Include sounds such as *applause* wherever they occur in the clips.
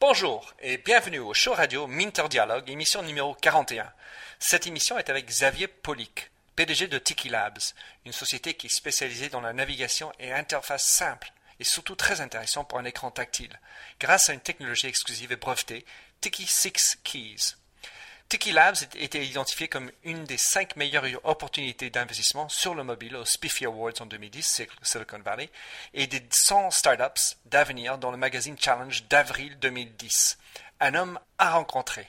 Bonjour et bienvenue au show radio Minter Dialogue, émission numéro 41. Cette émission est avec Xavier Polic, PDG de Tiki Labs, une société qui est spécialisée dans la navigation et interface simple et surtout très intéressant pour un écran tactile, grâce à une technologie exclusive et brevetée, Tiki 6 Keys. Tiki Labs a été identifié comme une des cinq meilleures opportunités d'investissement sur le mobile aux Spiffy Awards en 2010, Silicon Valley, et des 100 startups d'avenir dans le magazine Challenge d'avril 2010. Un homme à rencontrer.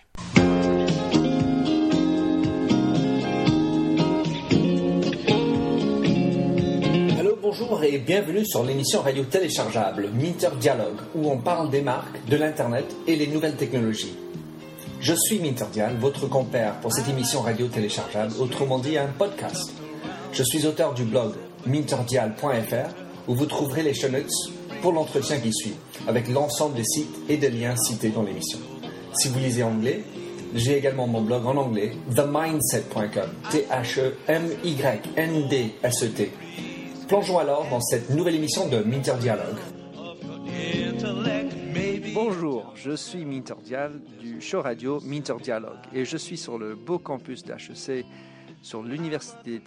Bonjour et bienvenue sur l'émission radio téléchargeable Minter Dialogue, où on parle des marques, de l'Internet et les nouvelles technologies. Je suis Minterdial, votre compère pour cette émission radio téléchargeable, autrement dit un podcast. Je suis auteur du blog minterdial.fr où vous trouverez les show notes pour l'entretien qui suit, avec l'ensemble des sites et des liens cités dans l'émission. Si vous lisez anglais, j'ai également mon blog en anglais, themindset.com, T-H-E-M-Y-N-D-S-E-T. Plongeons alors dans cette nouvelle émission de Minter Dialogue. Bonjour, je suis Minter Dial du show radio Minter Dialogue et je suis sur le beau campus d'HEC sur l'université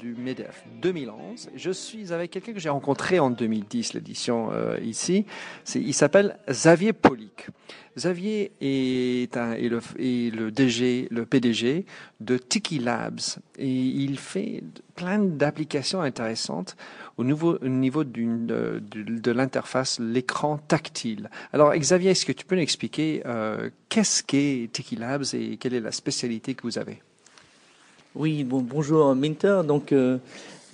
du MEDEF 2011. Je suis avec quelqu'un que j'ai rencontré en 2010, l'édition euh, ici. il s'appelle Xavier Polic. Xavier est, un, le, PDG de Tiki Labs et il fait plein d'applications intéressantes au niveau, de, l'interface, l'écran tactile. Alors Xavier, est-ce que tu peux nous expliquer euh, qu'est-ce qu'est Tiki Labs et quelle est la spécialité que vous avez? Oui, bon, bonjour Minter. Donc, euh,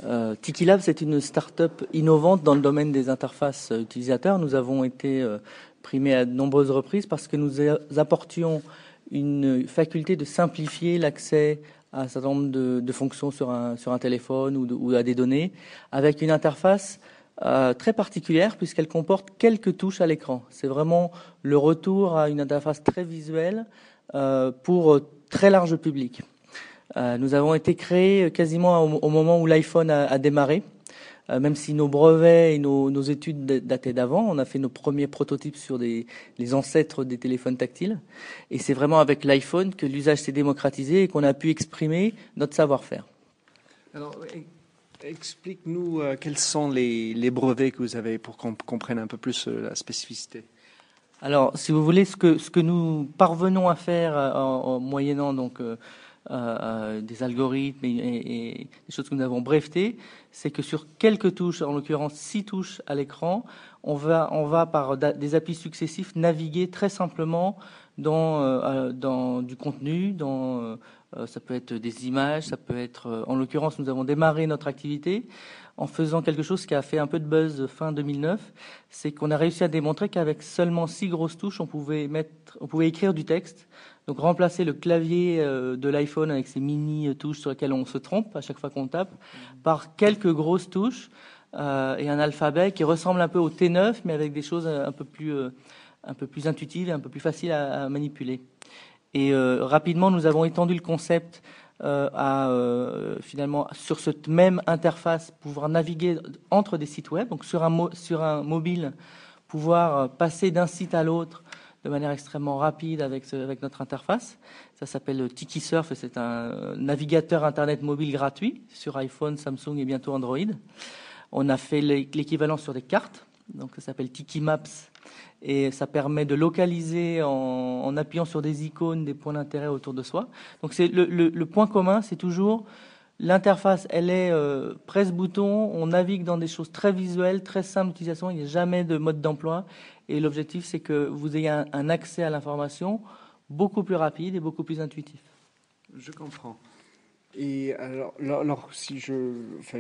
euh, Tiki Lab, c'est une start-up innovante dans le domaine des interfaces utilisateurs. Nous avons été euh, primés à de nombreuses reprises parce que nous apportions une faculté de simplifier l'accès à un certain nombre de, fonctions sur un, téléphone ou, à des données avec une interface euh, très particulière puisqu'elle comporte quelques touches à l'écran. C'est vraiment le retour à une interface très visuelle euh, pour très large public. Euh, nous avons été créés quasiment au, moment où l'iPhone a, a, démarré. Euh, même si nos brevets et nos, nos études dataient d'avant, on a fait nos premiers prototypes sur des, les ancêtres des téléphones tactiles. Et c'est vraiment avec l'iPhone que l'usage s'est démocratisé et qu'on a pu exprimer notre savoir-faire. Alors, explique-nous euh, quels sont les, les, brevets que vous avez pour qu'on comprenne un peu plus euh, la spécificité. Alors, si vous voulez, ce que, ce que nous parvenons à faire euh, en, en moyennant donc euh, euh, des algorithmes et, des choses que nous avons brevetées, c'est que sur quelques touches, en l'occurrence six touches à l'écran, on va, on va par des applis successifs naviguer très simplement dans, euh, dans du contenu, dans, euh, ça peut être des images, ça peut être, euh, en l'occurrence, nous avons démarré notre activité en faisant quelque chose qui a fait un peu de buzz fin 2009, c'est qu'on a réussi à démontrer qu'avec seulement six grosses touches, on pouvait mettre, on pouvait écrire du texte donc remplacer le clavier euh, de l'iPhone avec ces mini touches sur lesquelles on se trompe à chaque fois qu'on tape par quelques grosses touches euh, et un alphabet qui ressemble un peu au T9 mais avec des choses un peu plus euh, un peu plus intuitives et un peu plus faciles à, manipuler. Et euh, rapidement, nous avons étendu le concept euh, à finalement sur cette même interface pouvoir naviguer entre des sites web. Donc sur un sur un mobile, pouvoir passer d'un site à l'autre de manière extrêmement rapide avec, notre interface. Ça s'appelle TikiSurf et c'est un navigateur Internet mobile gratuit sur iPhone, Samsung et bientôt Android. On a fait l'équivalent sur des cartes, donc ça s'appelle Tiki Maps et ça permet de localiser en, appuyant sur des icônes des points d'intérêt autour de soi. Donc c'est le point commun, c'est toujours L'interface, elle est euh, presse-bouton, on navigue dans des choses très visuelles, très simples d'utilisation, il n'y a jamais de mode d'emploi. Et l'objectif, c'est que vous ayez un, accès à l'information beaucoup plus rapide et beaucoup plus intuitif. Je comprends. Et alors, si je,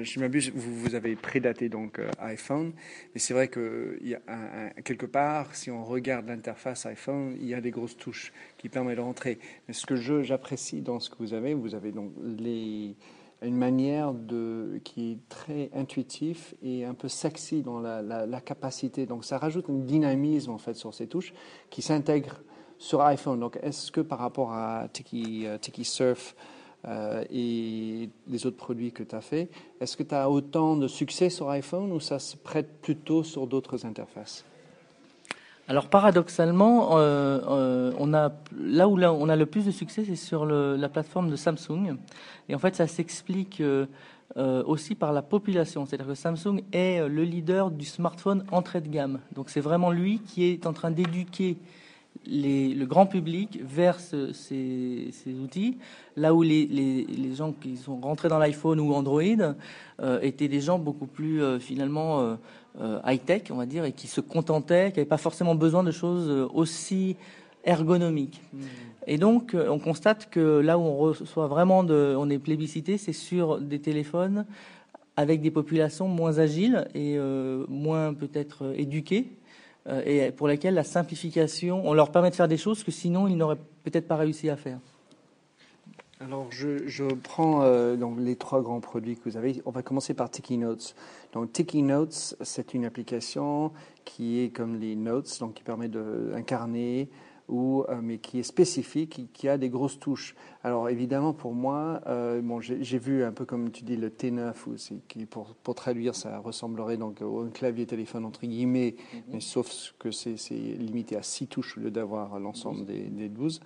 je m'abuse, vous, vous avez prédaté donc euh, iPhone, mais c'est vrai que y a quelque part, si on regarde l'interface iPhone, il y a des grosses touches qui permettent de rentrer. Mais ce que j'apprécie dans ce que vous avez, vous avez donc les une manière de, qui est très intuitif et un peu sexy dans la, capacité. Donc ça rajoute un dynamisme en fait sur ces touches qui s'intègrent sur iPhone. Donc est-ce que par rapport à Tiki, uh, Tiki Surf euh, et les autres produits que tu as fait, est-ce que tu as autant de succès sur iPhone ou ça se prête plutôt sur d'autres interfaces? Alors paradoxalement, on a là où on a le plus de succès, c'est sur la plateforme de Samsung. Et en fait, ça s'explique aussi par la population. C'est-à-dire que Samsung est le leader du smartphone entrée de gamme. Donc c'est vraiment lui qui est en train d'éduquer le grand public vers ces, outils, là où les, gens qui sont rentrés dans l'iPhone ou Android euh, étaient des gens beaucoup plus euh, finalement euh, high-tech, on va dire, et qui se contentaient, qui n'avaient pas forcément besoin de choses aussi ergonomiques. Hmm. Et donc, on constate que là où on reçoit vraiment, de, on est plébiscité, c'est sur des téléphones avec des populations moins agiles et moins peut-être éduquées euh, et pour lesquels la simplification, on leur permet de faire des choses que sinon ils n'auraient peut-être pas réussi à faire. Alors, je, prends euh, donc les trois grands produits que vous avez. On va commencer par Tiki Notes. Donc, Tiki Notes, c'est une application qui est comme les Notes, donc qui permet d'incarner ou, euh, mais qui est spécifique, qui, a des grosses touches. Alors évidemment, pour moi, euh, bon, j'ai vu un peu comme tu dis le T9, qui pour, pour traduire, ça ressemblerait donc au clavier téléphone entre guillemets, mm-hmm. mais sauf que c'est limité à 6 touches au lieu d'avoir l'ensemble des, des 12.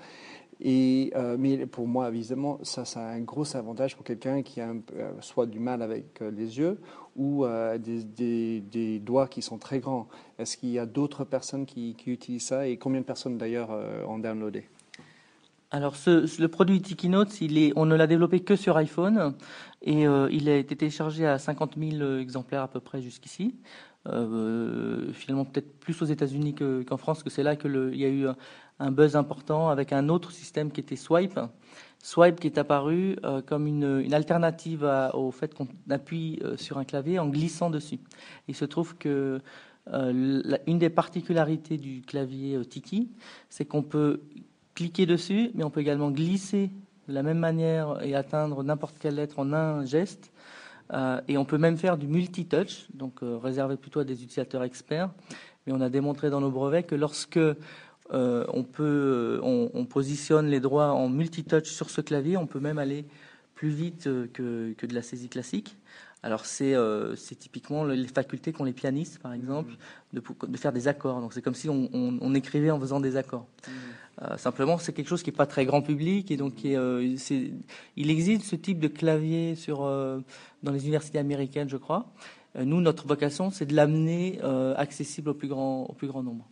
Euh, mais pour moi, évidemment, ça, ça a un gros avantage pour quelqu'un qui a euh, soit du mal avec euh, les yeux ou des, doigts qui sont très grands. Est-ce qu'il y a d'autres personnes qui, utilisent ça et combien de personnes d'ailleurs ont downloadé? Alors, le produit TikiNotes, on ne l'a développé que sur iPhone et il a été téléchargé à 50 000 exemplaires à peu près jusqu'ici. finalement, peut-être plus aux États-Unis qu'en France, que c'est là qu'il y a eu un buzz important avec un autre système qui était Swipe. Swipe qui est apparu euh, comme une, alternative au fait qu'on appuie euh, sur un clavier en glissant dessus. Il se trouve que euh, une des particularités du clavier Tiki, c'est qu'on peut cliquer dessus, mais on peut également glisser de la même manière et atteindre n'importe quelle lettre en un geste. et on peut même faire du multi-touch, donc réservé plutôt à des utilisateurs experts. Mais on a démontré dans nos brevets que lorsque euh, on, peut, euh, on, positionne les droits en multitouch sur ce clavier. On peut même aller plus vite euh, que, que de la saisie classique. Alors c'est typiquement les facultés qu'ont les pianistes, par exemple, de, de faire des accords. Donc c'est comme si on, on, écrivait en faisant des accords. simplement, c'est quelque chose qui n'est pas très grand public et donc il existe ce type de clavier sur, dans les universités américaines, je crois. nous, notre vocation, c'est de l'amener accessible au plus grand, au plus grand nombre.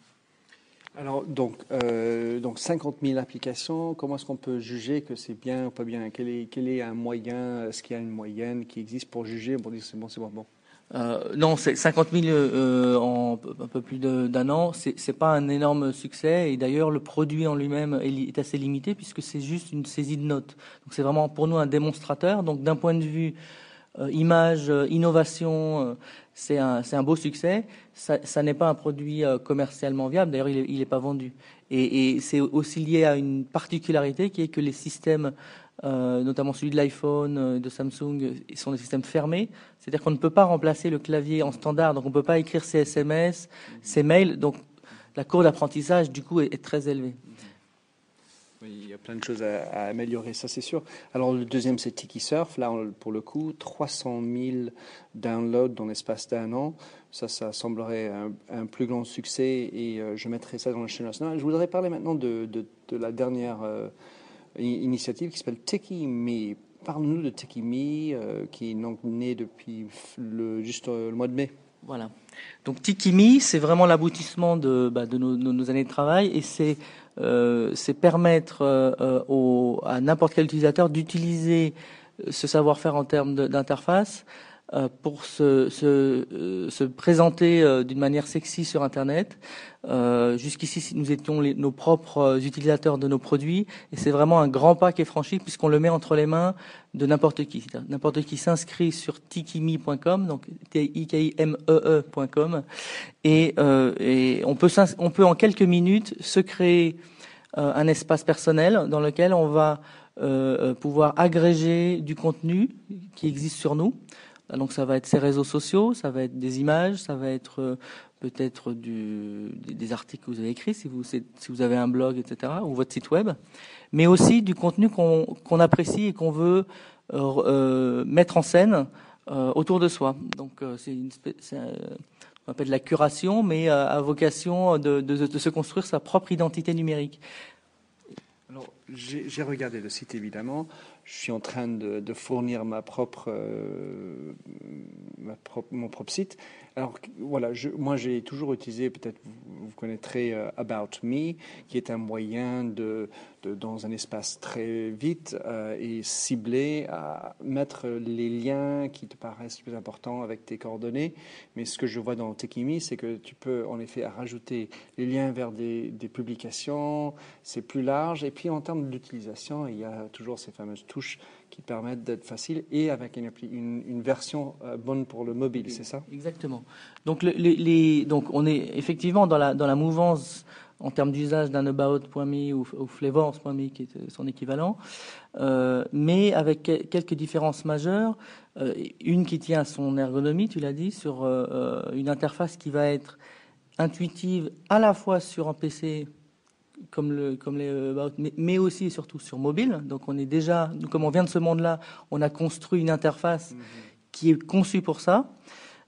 Alors, donc, euh, donc 50 000 applications, comment est-ce qu'on peut juger que c'est bien ou pas bien? Quel est, quel est un moyen? Est-ce qu'il y a une moyenne qui existe pour juger, dire c'est bon, c'est pas bon euh, non, c'est 50 000 euh, en un peu plus d'un an. C'est, c'est pas un énorme succès et d'ailleurs le produit en lui-même est, assez limité puisque c'est juste une saisie de notes. Donc c'est vraiment pour nous un démonstrateur. Donc d'un point de vue image, euh, innovation, c'est un, un, beau succès. Ça, ça n'est pas un produit euh, commercialement viable. D'ailleurs, il n'est pas vendu. Et, et c'est aussi lié à une particularité qui est que les systèmes, euh, notamment celui de l'iPhone, euh, de Samsung, sont des systèmes fermés. C'est-à-dire qu'on ne peut pas remplacer le clavier en standard. Donc, on ne peut pas écrire ses SMS, ses mails. Donc, la courbe d'apprentissage, du coup, est, est très élevée. Il y a plein de choses à, améliorer, ça c'est sûr. Alors le deuxième c'est Tiki Surf, là pour le coup 300 000 downloads dans l'espace d'un an, ça ça semblerait un, plus grand succès et euh, je mettrai ça dans la chaîne nationale. Je voudrais parler maintenant de, la dernière euh, initiative qui s'appelle Tiki Me. Parle-nous de Tiki Me euh, qui est donc né depuis juste le mois de mai. Voilà. Donc Tikimi, c'est vraiment l'aboutissement de, bah, nos, nos, années de travail et c'est c'est permettre euh, euh, à n'importe quel utilisateur d'utiliser ce savoir-faire en termes d'interface pour se, se, se présenter d'une manière sexy sur Internet. Jusqu'ici, nous étions nos propres utilisateurs de nos produits, et c'est vraiment un grand pas qui est franchi puisqu'on le met entre les mains de n'importe qui. N'importe qui s'inscrit sur tikimi.com, donc t i k i m e ecom et, et on peut on peut en quelques minutes se créer euh, un espace personnel dans lequel on va euh, euh, pouvoir agréger du contenu qui existe sur nous. Donc ça va être ces réseaux sociaux, ça va être des images, ça va être peut-être des articles que vous avez écrits si vous, avez un blog, etc., ou votre site web, mais aussi du contenu qu'on apprécie et qu'on veut mettre en scène autour de soi. Donc c'est on appelle la curation, mais à vocation de, de, se construire sa propre identité numérique. Alors, j'ai regardé le site évidemment je suis en train de, fournir euh, ma propre, mon propre site. Alors voilà, moi j'ai toujours utilisé, peut-être vous, vous, connaîtrez euh, About Me, qui est un moyen de dans un espace très vite euh, et ciblé à mettre les liens qui te paraissent plus importants avec tes coordonnées. Mais ce que je vois dans Tekimi, c'est que tu peux en effet rajouter les liens vers des, des publications, c'est plus large. Et puis en termes d'utilisation, il y a toujours ces fameuses touches qui permettent d'être faciles et avec une, version euh, bonne pour le mobile, c'est ça? Exactement. Donc, on est effectivement dans la, mouvance en termes d'usage d'un about.me ou, ou qui est son équivalent, euh, mais avec quelques différences majeures. Euh, une qui tient à son ergonomie, tu l'as dit, sur une interface qui va être intuitive à la fois sur un PC comme, le, comme les euh, mais, aussi et surtout sur mobile. Donc on est déjà, comme on vient de ce monde-là, on a construit une interface mhm. qui est conçue pour ça.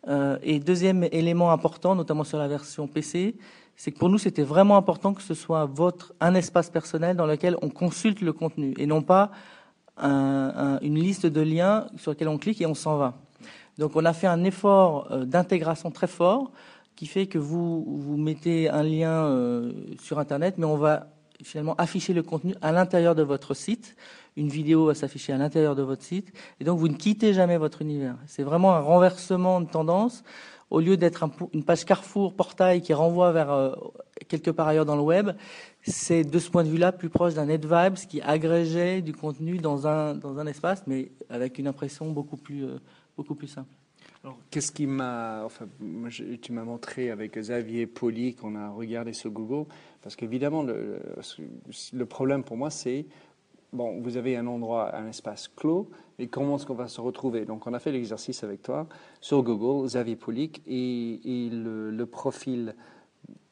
Euh, et deuxième élément important, notamment sur la version PC, c'est que pour nous c'était vraiment important que ce soit votre un espace personnel dans lequel on consulte le contenu et non pas une liste de liens sur lesquels on clique et on s'en va. Donc on a fait un effort euh, d'intégration très fort qui fait que vous, mettez un lien euh, sur Internet, mais on va finalement afficher le contenu à l'intérieur de votre site. Une vidéo va s'afficher à l'intérieur de votre site. Et donc, vous ne quittez jamais votre univers. C'est vraiment un renversement de tendance. Au lieu d'être une page Carrefour, portail qui renvoie vers euh, quelque part ailleurs dans le web, c'est de ce point de vue-là plus proche d'un NetVibes qui agrégeait du contenu dans un, espace, mais avec une impression beaucoup plus, euh, beaucoup plus simple. Alors, qu'est-ce qui m'a. Enfin, tu m'as montré avec Xavier Poli qu'on a regardé sur Google, parce qu'évidemment, le, problème pour moi, c'est. Bon, vous avez un endroit, un espace clos, et comment est-ce qu'on va se retrouver? Donc, on a fait l'exercice avec toi sur Google, Xavier Polic, et, le, profil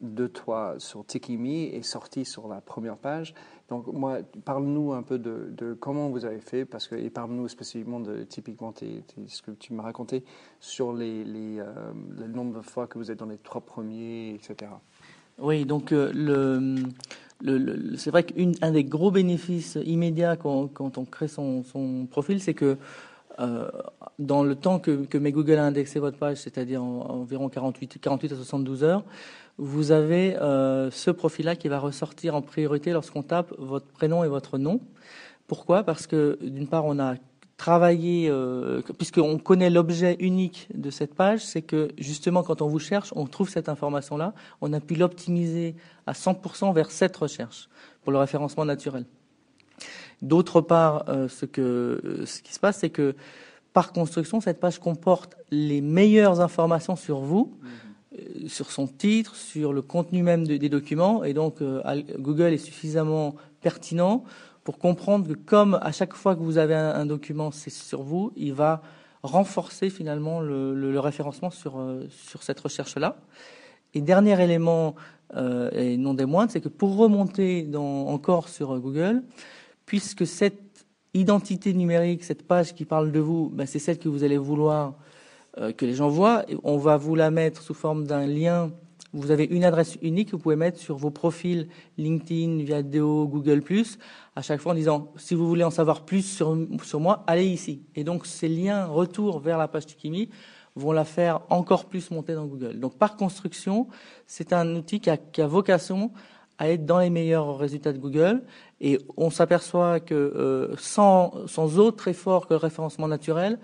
de toi sur Tikimi est sorti sur la première page. Donc, moi, parle-nous un peu de, comment vous avez fait, parce que, et parle-nous spécifiquement de typiquement ce que tu m'as raconté sur les, euh, le nombre de fois que vous êtes dans les trois premiers, etc. Oui, donc euh, c'est vrai qu'un des gros bénéfices immédiats quand, on crée son profil, c'est que euh, dans le temps que, que Google a indexé votre page, c'est-à-dire environ 48, 48 à 72 heures, vous avez euh, ce profil-là qui va ressortir en priorité lorsqu'on tape votre prénom et votre nom. Pourquoi? Parce que d'une part, on a travaillé, euh, puisqu'on connaît l'objet unique de cette page, c'est que justement quand on vous cherche, on trouve cette information-là. On a pu l'optimiser à 100% vers cette recherche pour le référencement naturel. D'autre part, euh, ce, que, ce qui se passe, c'est que par construction, cette page comporte les meilleures informations sur vous. Mmh. Euh, sur son titre, sur le contenu même des documents. Et donc, euh, Google est suffisamment pertinent pour comprendre que comme à chaque fois que vous avez un, document, c'est sur vous, il va renforcer finalement le, référencement sur, euh, sur cette recherche-là. Et dernier élément, et non des moindres, c'est que pour remonter dans, encore sur Google, puisque cette identité numérique, cette page qui parle de vous, ben, c'est celle que vous allez vouloir euh, que les gens voient. On va vous la mettre sous forme d'un lien. Vous avez une adresse unique que vous pouvez mettre sur vos profils LinkedIn, Viadeo, Google+, à chaque fois en disant, si vous voulez en savoir plus sur, moi, allez ici. Et donc, ces liens retour vers la page Tikimi vont la faire encore plus monter dans Google. Donc, par construction, c'est un outil qui a, qui a vocation à être dans les meilleurs résultats de Google. Et on s'aperçoit que euh, sans, sans autre effort que le référencement naturel,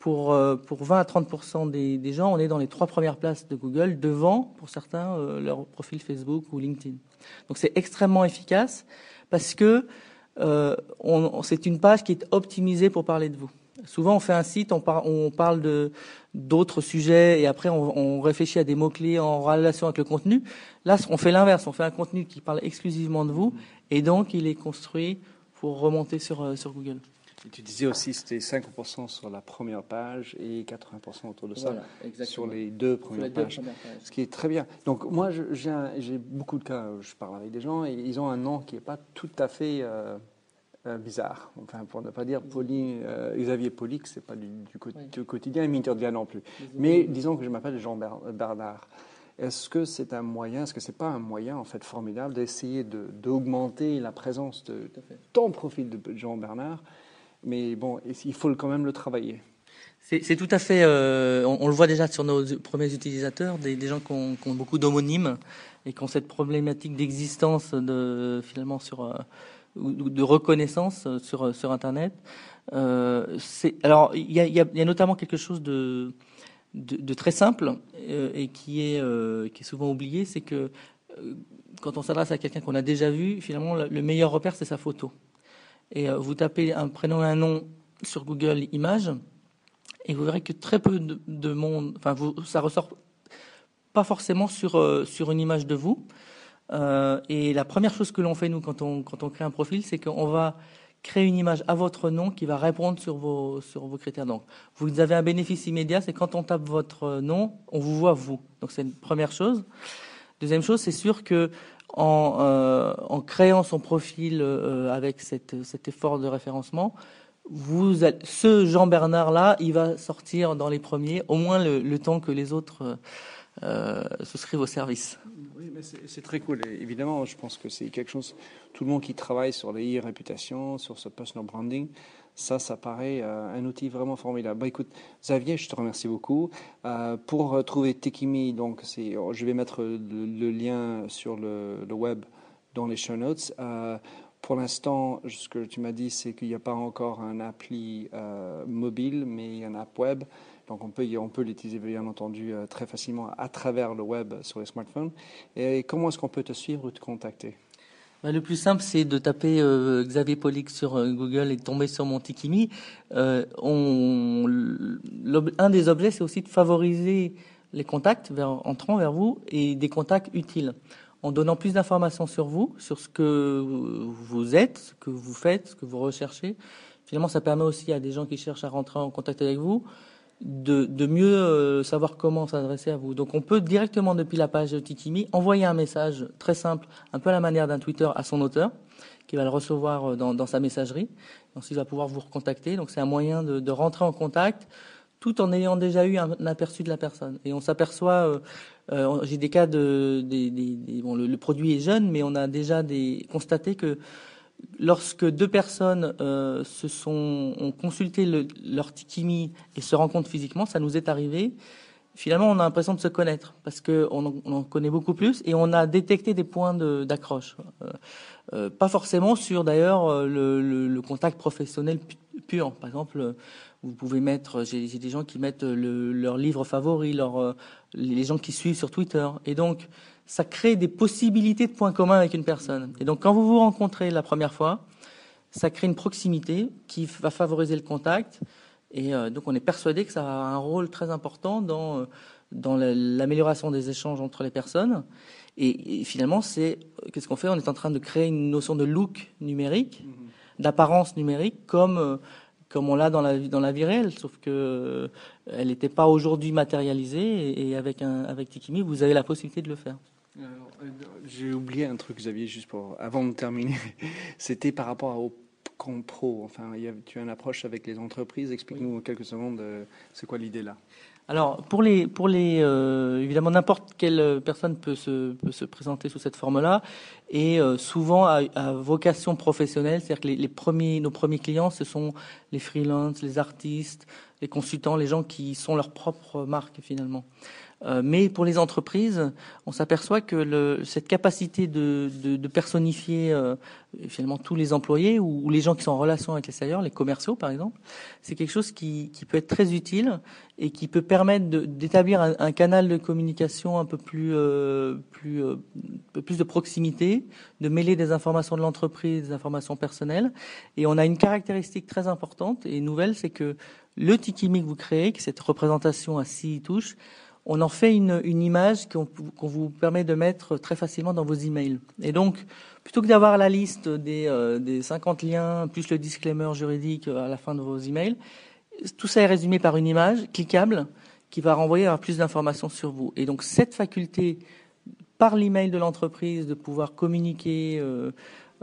pour, euh, pour 20 à 30 des, des, gens, on est dans les trois premières places de Google, devant, pour certains, euh, leur profil Facebook ou LinkedIn. Donc c'est extrêmement efficace parce que euh, c'est une page qui est optimisée pour parler de vous. Souvent, on fait un site, on, on parle de d'autres sujets et après on, on réfléchit à des mots clés en relation avec le contenu. Là, on fait l'inverse. On fait un contenu qui parle exclusivement de vous et donc il est construit pour remonter sur sur Google tu disais aussi que c'était 50% sur la première page et 80% autour de ça sur les deux premières, pages, Ce qui est très bien. Donc moi, j'ai beaucoup de cas, je parle avec des gens et ils ont un nom qui n'est pas tout à fait euh, euh, bizarre. Enfin, pour ne pas dire poli, euh, Xavier Polic, c'est pas du, du, quotidien, et Minter non plus. Mais disons que je m'appelle Jean Bernard. Est-ce que c'est un moyen, est-ce que c'est pas un moyen en fait formidable d'essayer d'augmenter la présence de ton profil de Jean Bernard? Mais bon, il faut quand même le travailler? C'est tout à fait. Euh, on, le voit déjà sur nos premiers utilisateurs, des, gens qui ont, beaucoup d'homonymes et qui ont cette problématique d'existence de finalement sur euh, de reconnaissance sur sur Internet. Euh, alors il y a, notamment quelque chose de de, très simple et qui est qui est souvent oublié, c'est que quand on s'adresse à quelqu'un qu'on a déjà vu, finalement le meilleur repère c'est sa photo. Et vous tapez un prénom et un nom sur Google Images et vous verrez que très peu de, monde, enfin, ça ressort pas forcément sur, euh, sur une image de vous. Euh, et la première chose que l'on fait, nous, quand on, quand on crée un profil, c'est qu'on va créer une image à votre nom qui va répondre sur vos, sur vos critères. Donc, vous avez un bénéfice immédiat, c'est quand on tape votre nom, on vous voit vous. Donc, c'est une première chose. Deuxième chose, c'est sûr que en, euh, en créant son profil avec cette, cet effort de référencement, vous, ce Jean Bernard là, il va sortir dans les premiers, au moins le, temps que les autres euh, souscrivent au service. Oui, mais c'est très cool. évidemment, je pense que c'est quelque chose. Tout le monde qui travaille sur les réputations, sur ce personal branding, ça, ça paraît euh, un outil vraiment formidable. Bah, écoute, Xavier, je te remercie beaucoup. Euh, pour trouver Tekimi, donc c'est, je vais mettre le, lien sur le, web dans les show notes. Pour l'instant, ce que tu m'as dit, c'est qu'il n'y a pas encore un appli euh, mobile, mais il y a un app web. Donc on peut, on peut l'utiliser bien entendu euh, très facilement à travers le web sur les smartphones. Et comment est-ce qu'on peut te suivre ou te contacter? Bah, le plus simple, c'est de taper euh, Xavier Polic sur Google et de tomber sur mon Tikimi. un des objets, c'est aussi de favoriser les contacts vers, entrant vers vous et des contacts utiles en donnant plus d'informations sur vous, sur ce que vous êtes, ce que vous faites, ce que vous recherchez. Finalement, ça permet aussi à des gens qui cherchent à rentrer en contact avec vous de, de mieux euh, savoir comment s'adresser à vous. Donc on peut directement depuis la page Tikimi envoyer un message très simple, un peu à la manière d'un Twitter à son auteur, qui va le recevoir euh, dans, dans sa messagerie. Ensuite, il va pouvoir vous recontacter. Donc c'est un moyen de, de rentrer en contact tout en ayant déjà eu un, aperçu de la personne. Et on s'aperçoit, euh, euh, j'ai des cas de, des, des, bon, le, produit est jeune, mais on a déjà des, constaté que lorsque deux personnes euh, se sont ont consulté le, leur tikimi et se rencontrent physiquement, ça nous est arrivé. Finalement, on a l'impression de se connaître parce que on, en connaît beaucoup plus et on a détecté des points d'accroche. Euh, pas forcément sur d'ailleurs le, contact professionnel pur. Par exemple, vous pouvez mettre, j'ai des gens qui mettent le, leur livre favori, leur, euh, les gens qui suivent sur Twitter. Et donc, ça crée des possibilités de points communs avec une personne. Et donc, quand vous vous rencontrez la première fois, ça crée une proximité qui va favoriser le contact. Et euh, donc, on est persuadé que ça a un rôle très important dans, euh, dans l'amélioration des échanges entre les personnes. Et, finalement, c'est qu'est-ce qu'on fait? On est en train de créer une notion de look numérique, mm-hmm. d'apparence numérique, comme comme on l'a dans la, dans la vie réelle, sauf que euh, elle n'était pas aujourd'hui matérialisée et, avec, un, avec Tikimi, vous avez la possibilité de le faire. Euh, j'ai oublié un truc, Xavier, juste pour avant de terminer. *laughs* C'était par rapport au compro. Enfin, tu as une approche avec les entreprises. Explique-nous en quelques secondes, euh, c'est quoi l'idée là? Alors, pour les, pour les, euh, évidemment, n'importe quelle personne peut se, peut se présenter sous cette forme-là, et euh, souvent à, vocation professionnelle, c'est-à-dire que les, les, premiers, nos premiers clients, ce sont les freelances, les artistes, les consultants, les gens qui sont leur propre marque finalement. Euh, mais pour les entreprises, on s'aperçoit que le, cette capacité de, de, de personnifier euh, finalement tous les employés ou, les gens qui sont en relation avec l'extérieur, les commerciaux par exemple, c'est quelque chose qui, qui, peut être très utile et qui peut permettre d'établir un, un, canal de communication un peu plus, euh, plus, euh, plus de proximité, de mêler des informations de l'entreprise, des informations personnelles. Et on a une caractéristique très importante et nouvelle, c'est que le Tikimi que vous créez, cette représentation à six touches, on en fait une, une image qu'on vous permet de mettre très facilement dans vos emails. Et donc, plutôt que d'avoir la liste des, euh, des 50 liens plus le disclaimer juridique à la fin de vos emails, tout ça est résumé par une image cliquable qui va renvoyer à plus d'informations sur vous. Et donc, cette faculté par l'email de l'entreprise de pouvoir communiquer euh,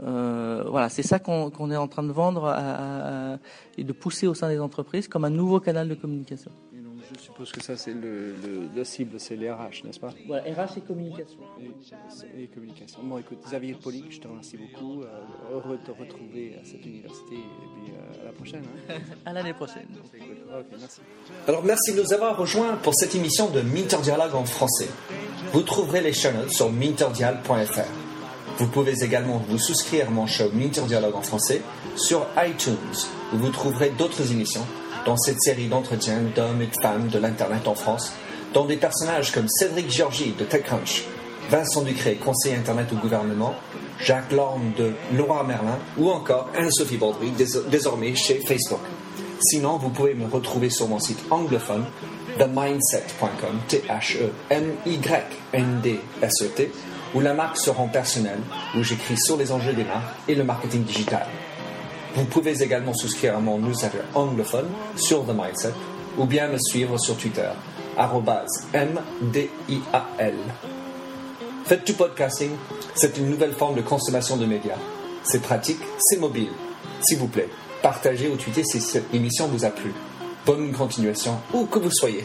Euh, voilà, c'est ça qu'on est en train de vendre à, à, et de pousser au sein des entreprises comme un nouveau canal de communication. Et donc, je suppose que ça, c'est le, le, la cible, c'est les RH, n'est-ce pas? Voilà, RH et communication. Et, et, communication. Bon, écoute, Xavier Polic, je te remercie beaucoup. Euh, heureux de te retrouver à cette université et puis euh, à la prochaine. Hein. *laughs* à l'année prochaine. Okay, merci. Alors, merci de nous avoir rejoints pour cette émission de Minter Dialogue en français. Vous trouverez les show notes sur minterdial.fr. Vous pouvez également vous souscrire à mon show Minter Dialogue en français sur iTunes, où vous trouverez d'autres émissions dans cette série d'entretiens d'hommes et de femmes de l'Internet en France, dont des personnages comme Cédric Georgie de TechCrunch, Vincent Ducré, conseiller Internet au gouvernement, Jacques Lorme de Laura Merlin ou encore Anne-Sophie Baudry, désormais chez Facebook. Sinon, vous pouvez me retrouver sur mon site anglophone themindset.com, T-H-E-M-Y-N-D-S-E-T, où la marque se rend personnelle, où j'écris sur les enjeux des marques et le marketing digital. Vous pouvez également souscrire à mon newsletter anglophone sur The Mindset ou bien me suivre sur Twitter, MDIAL. Faites du podcasting, c'est une nouvelle forme de consommation de médias. C'est pratique, c'est mobile. S'il vous plaît, partagez ou tweetez si cette émission vous a plu. Bonne continuation, où que vous soyez.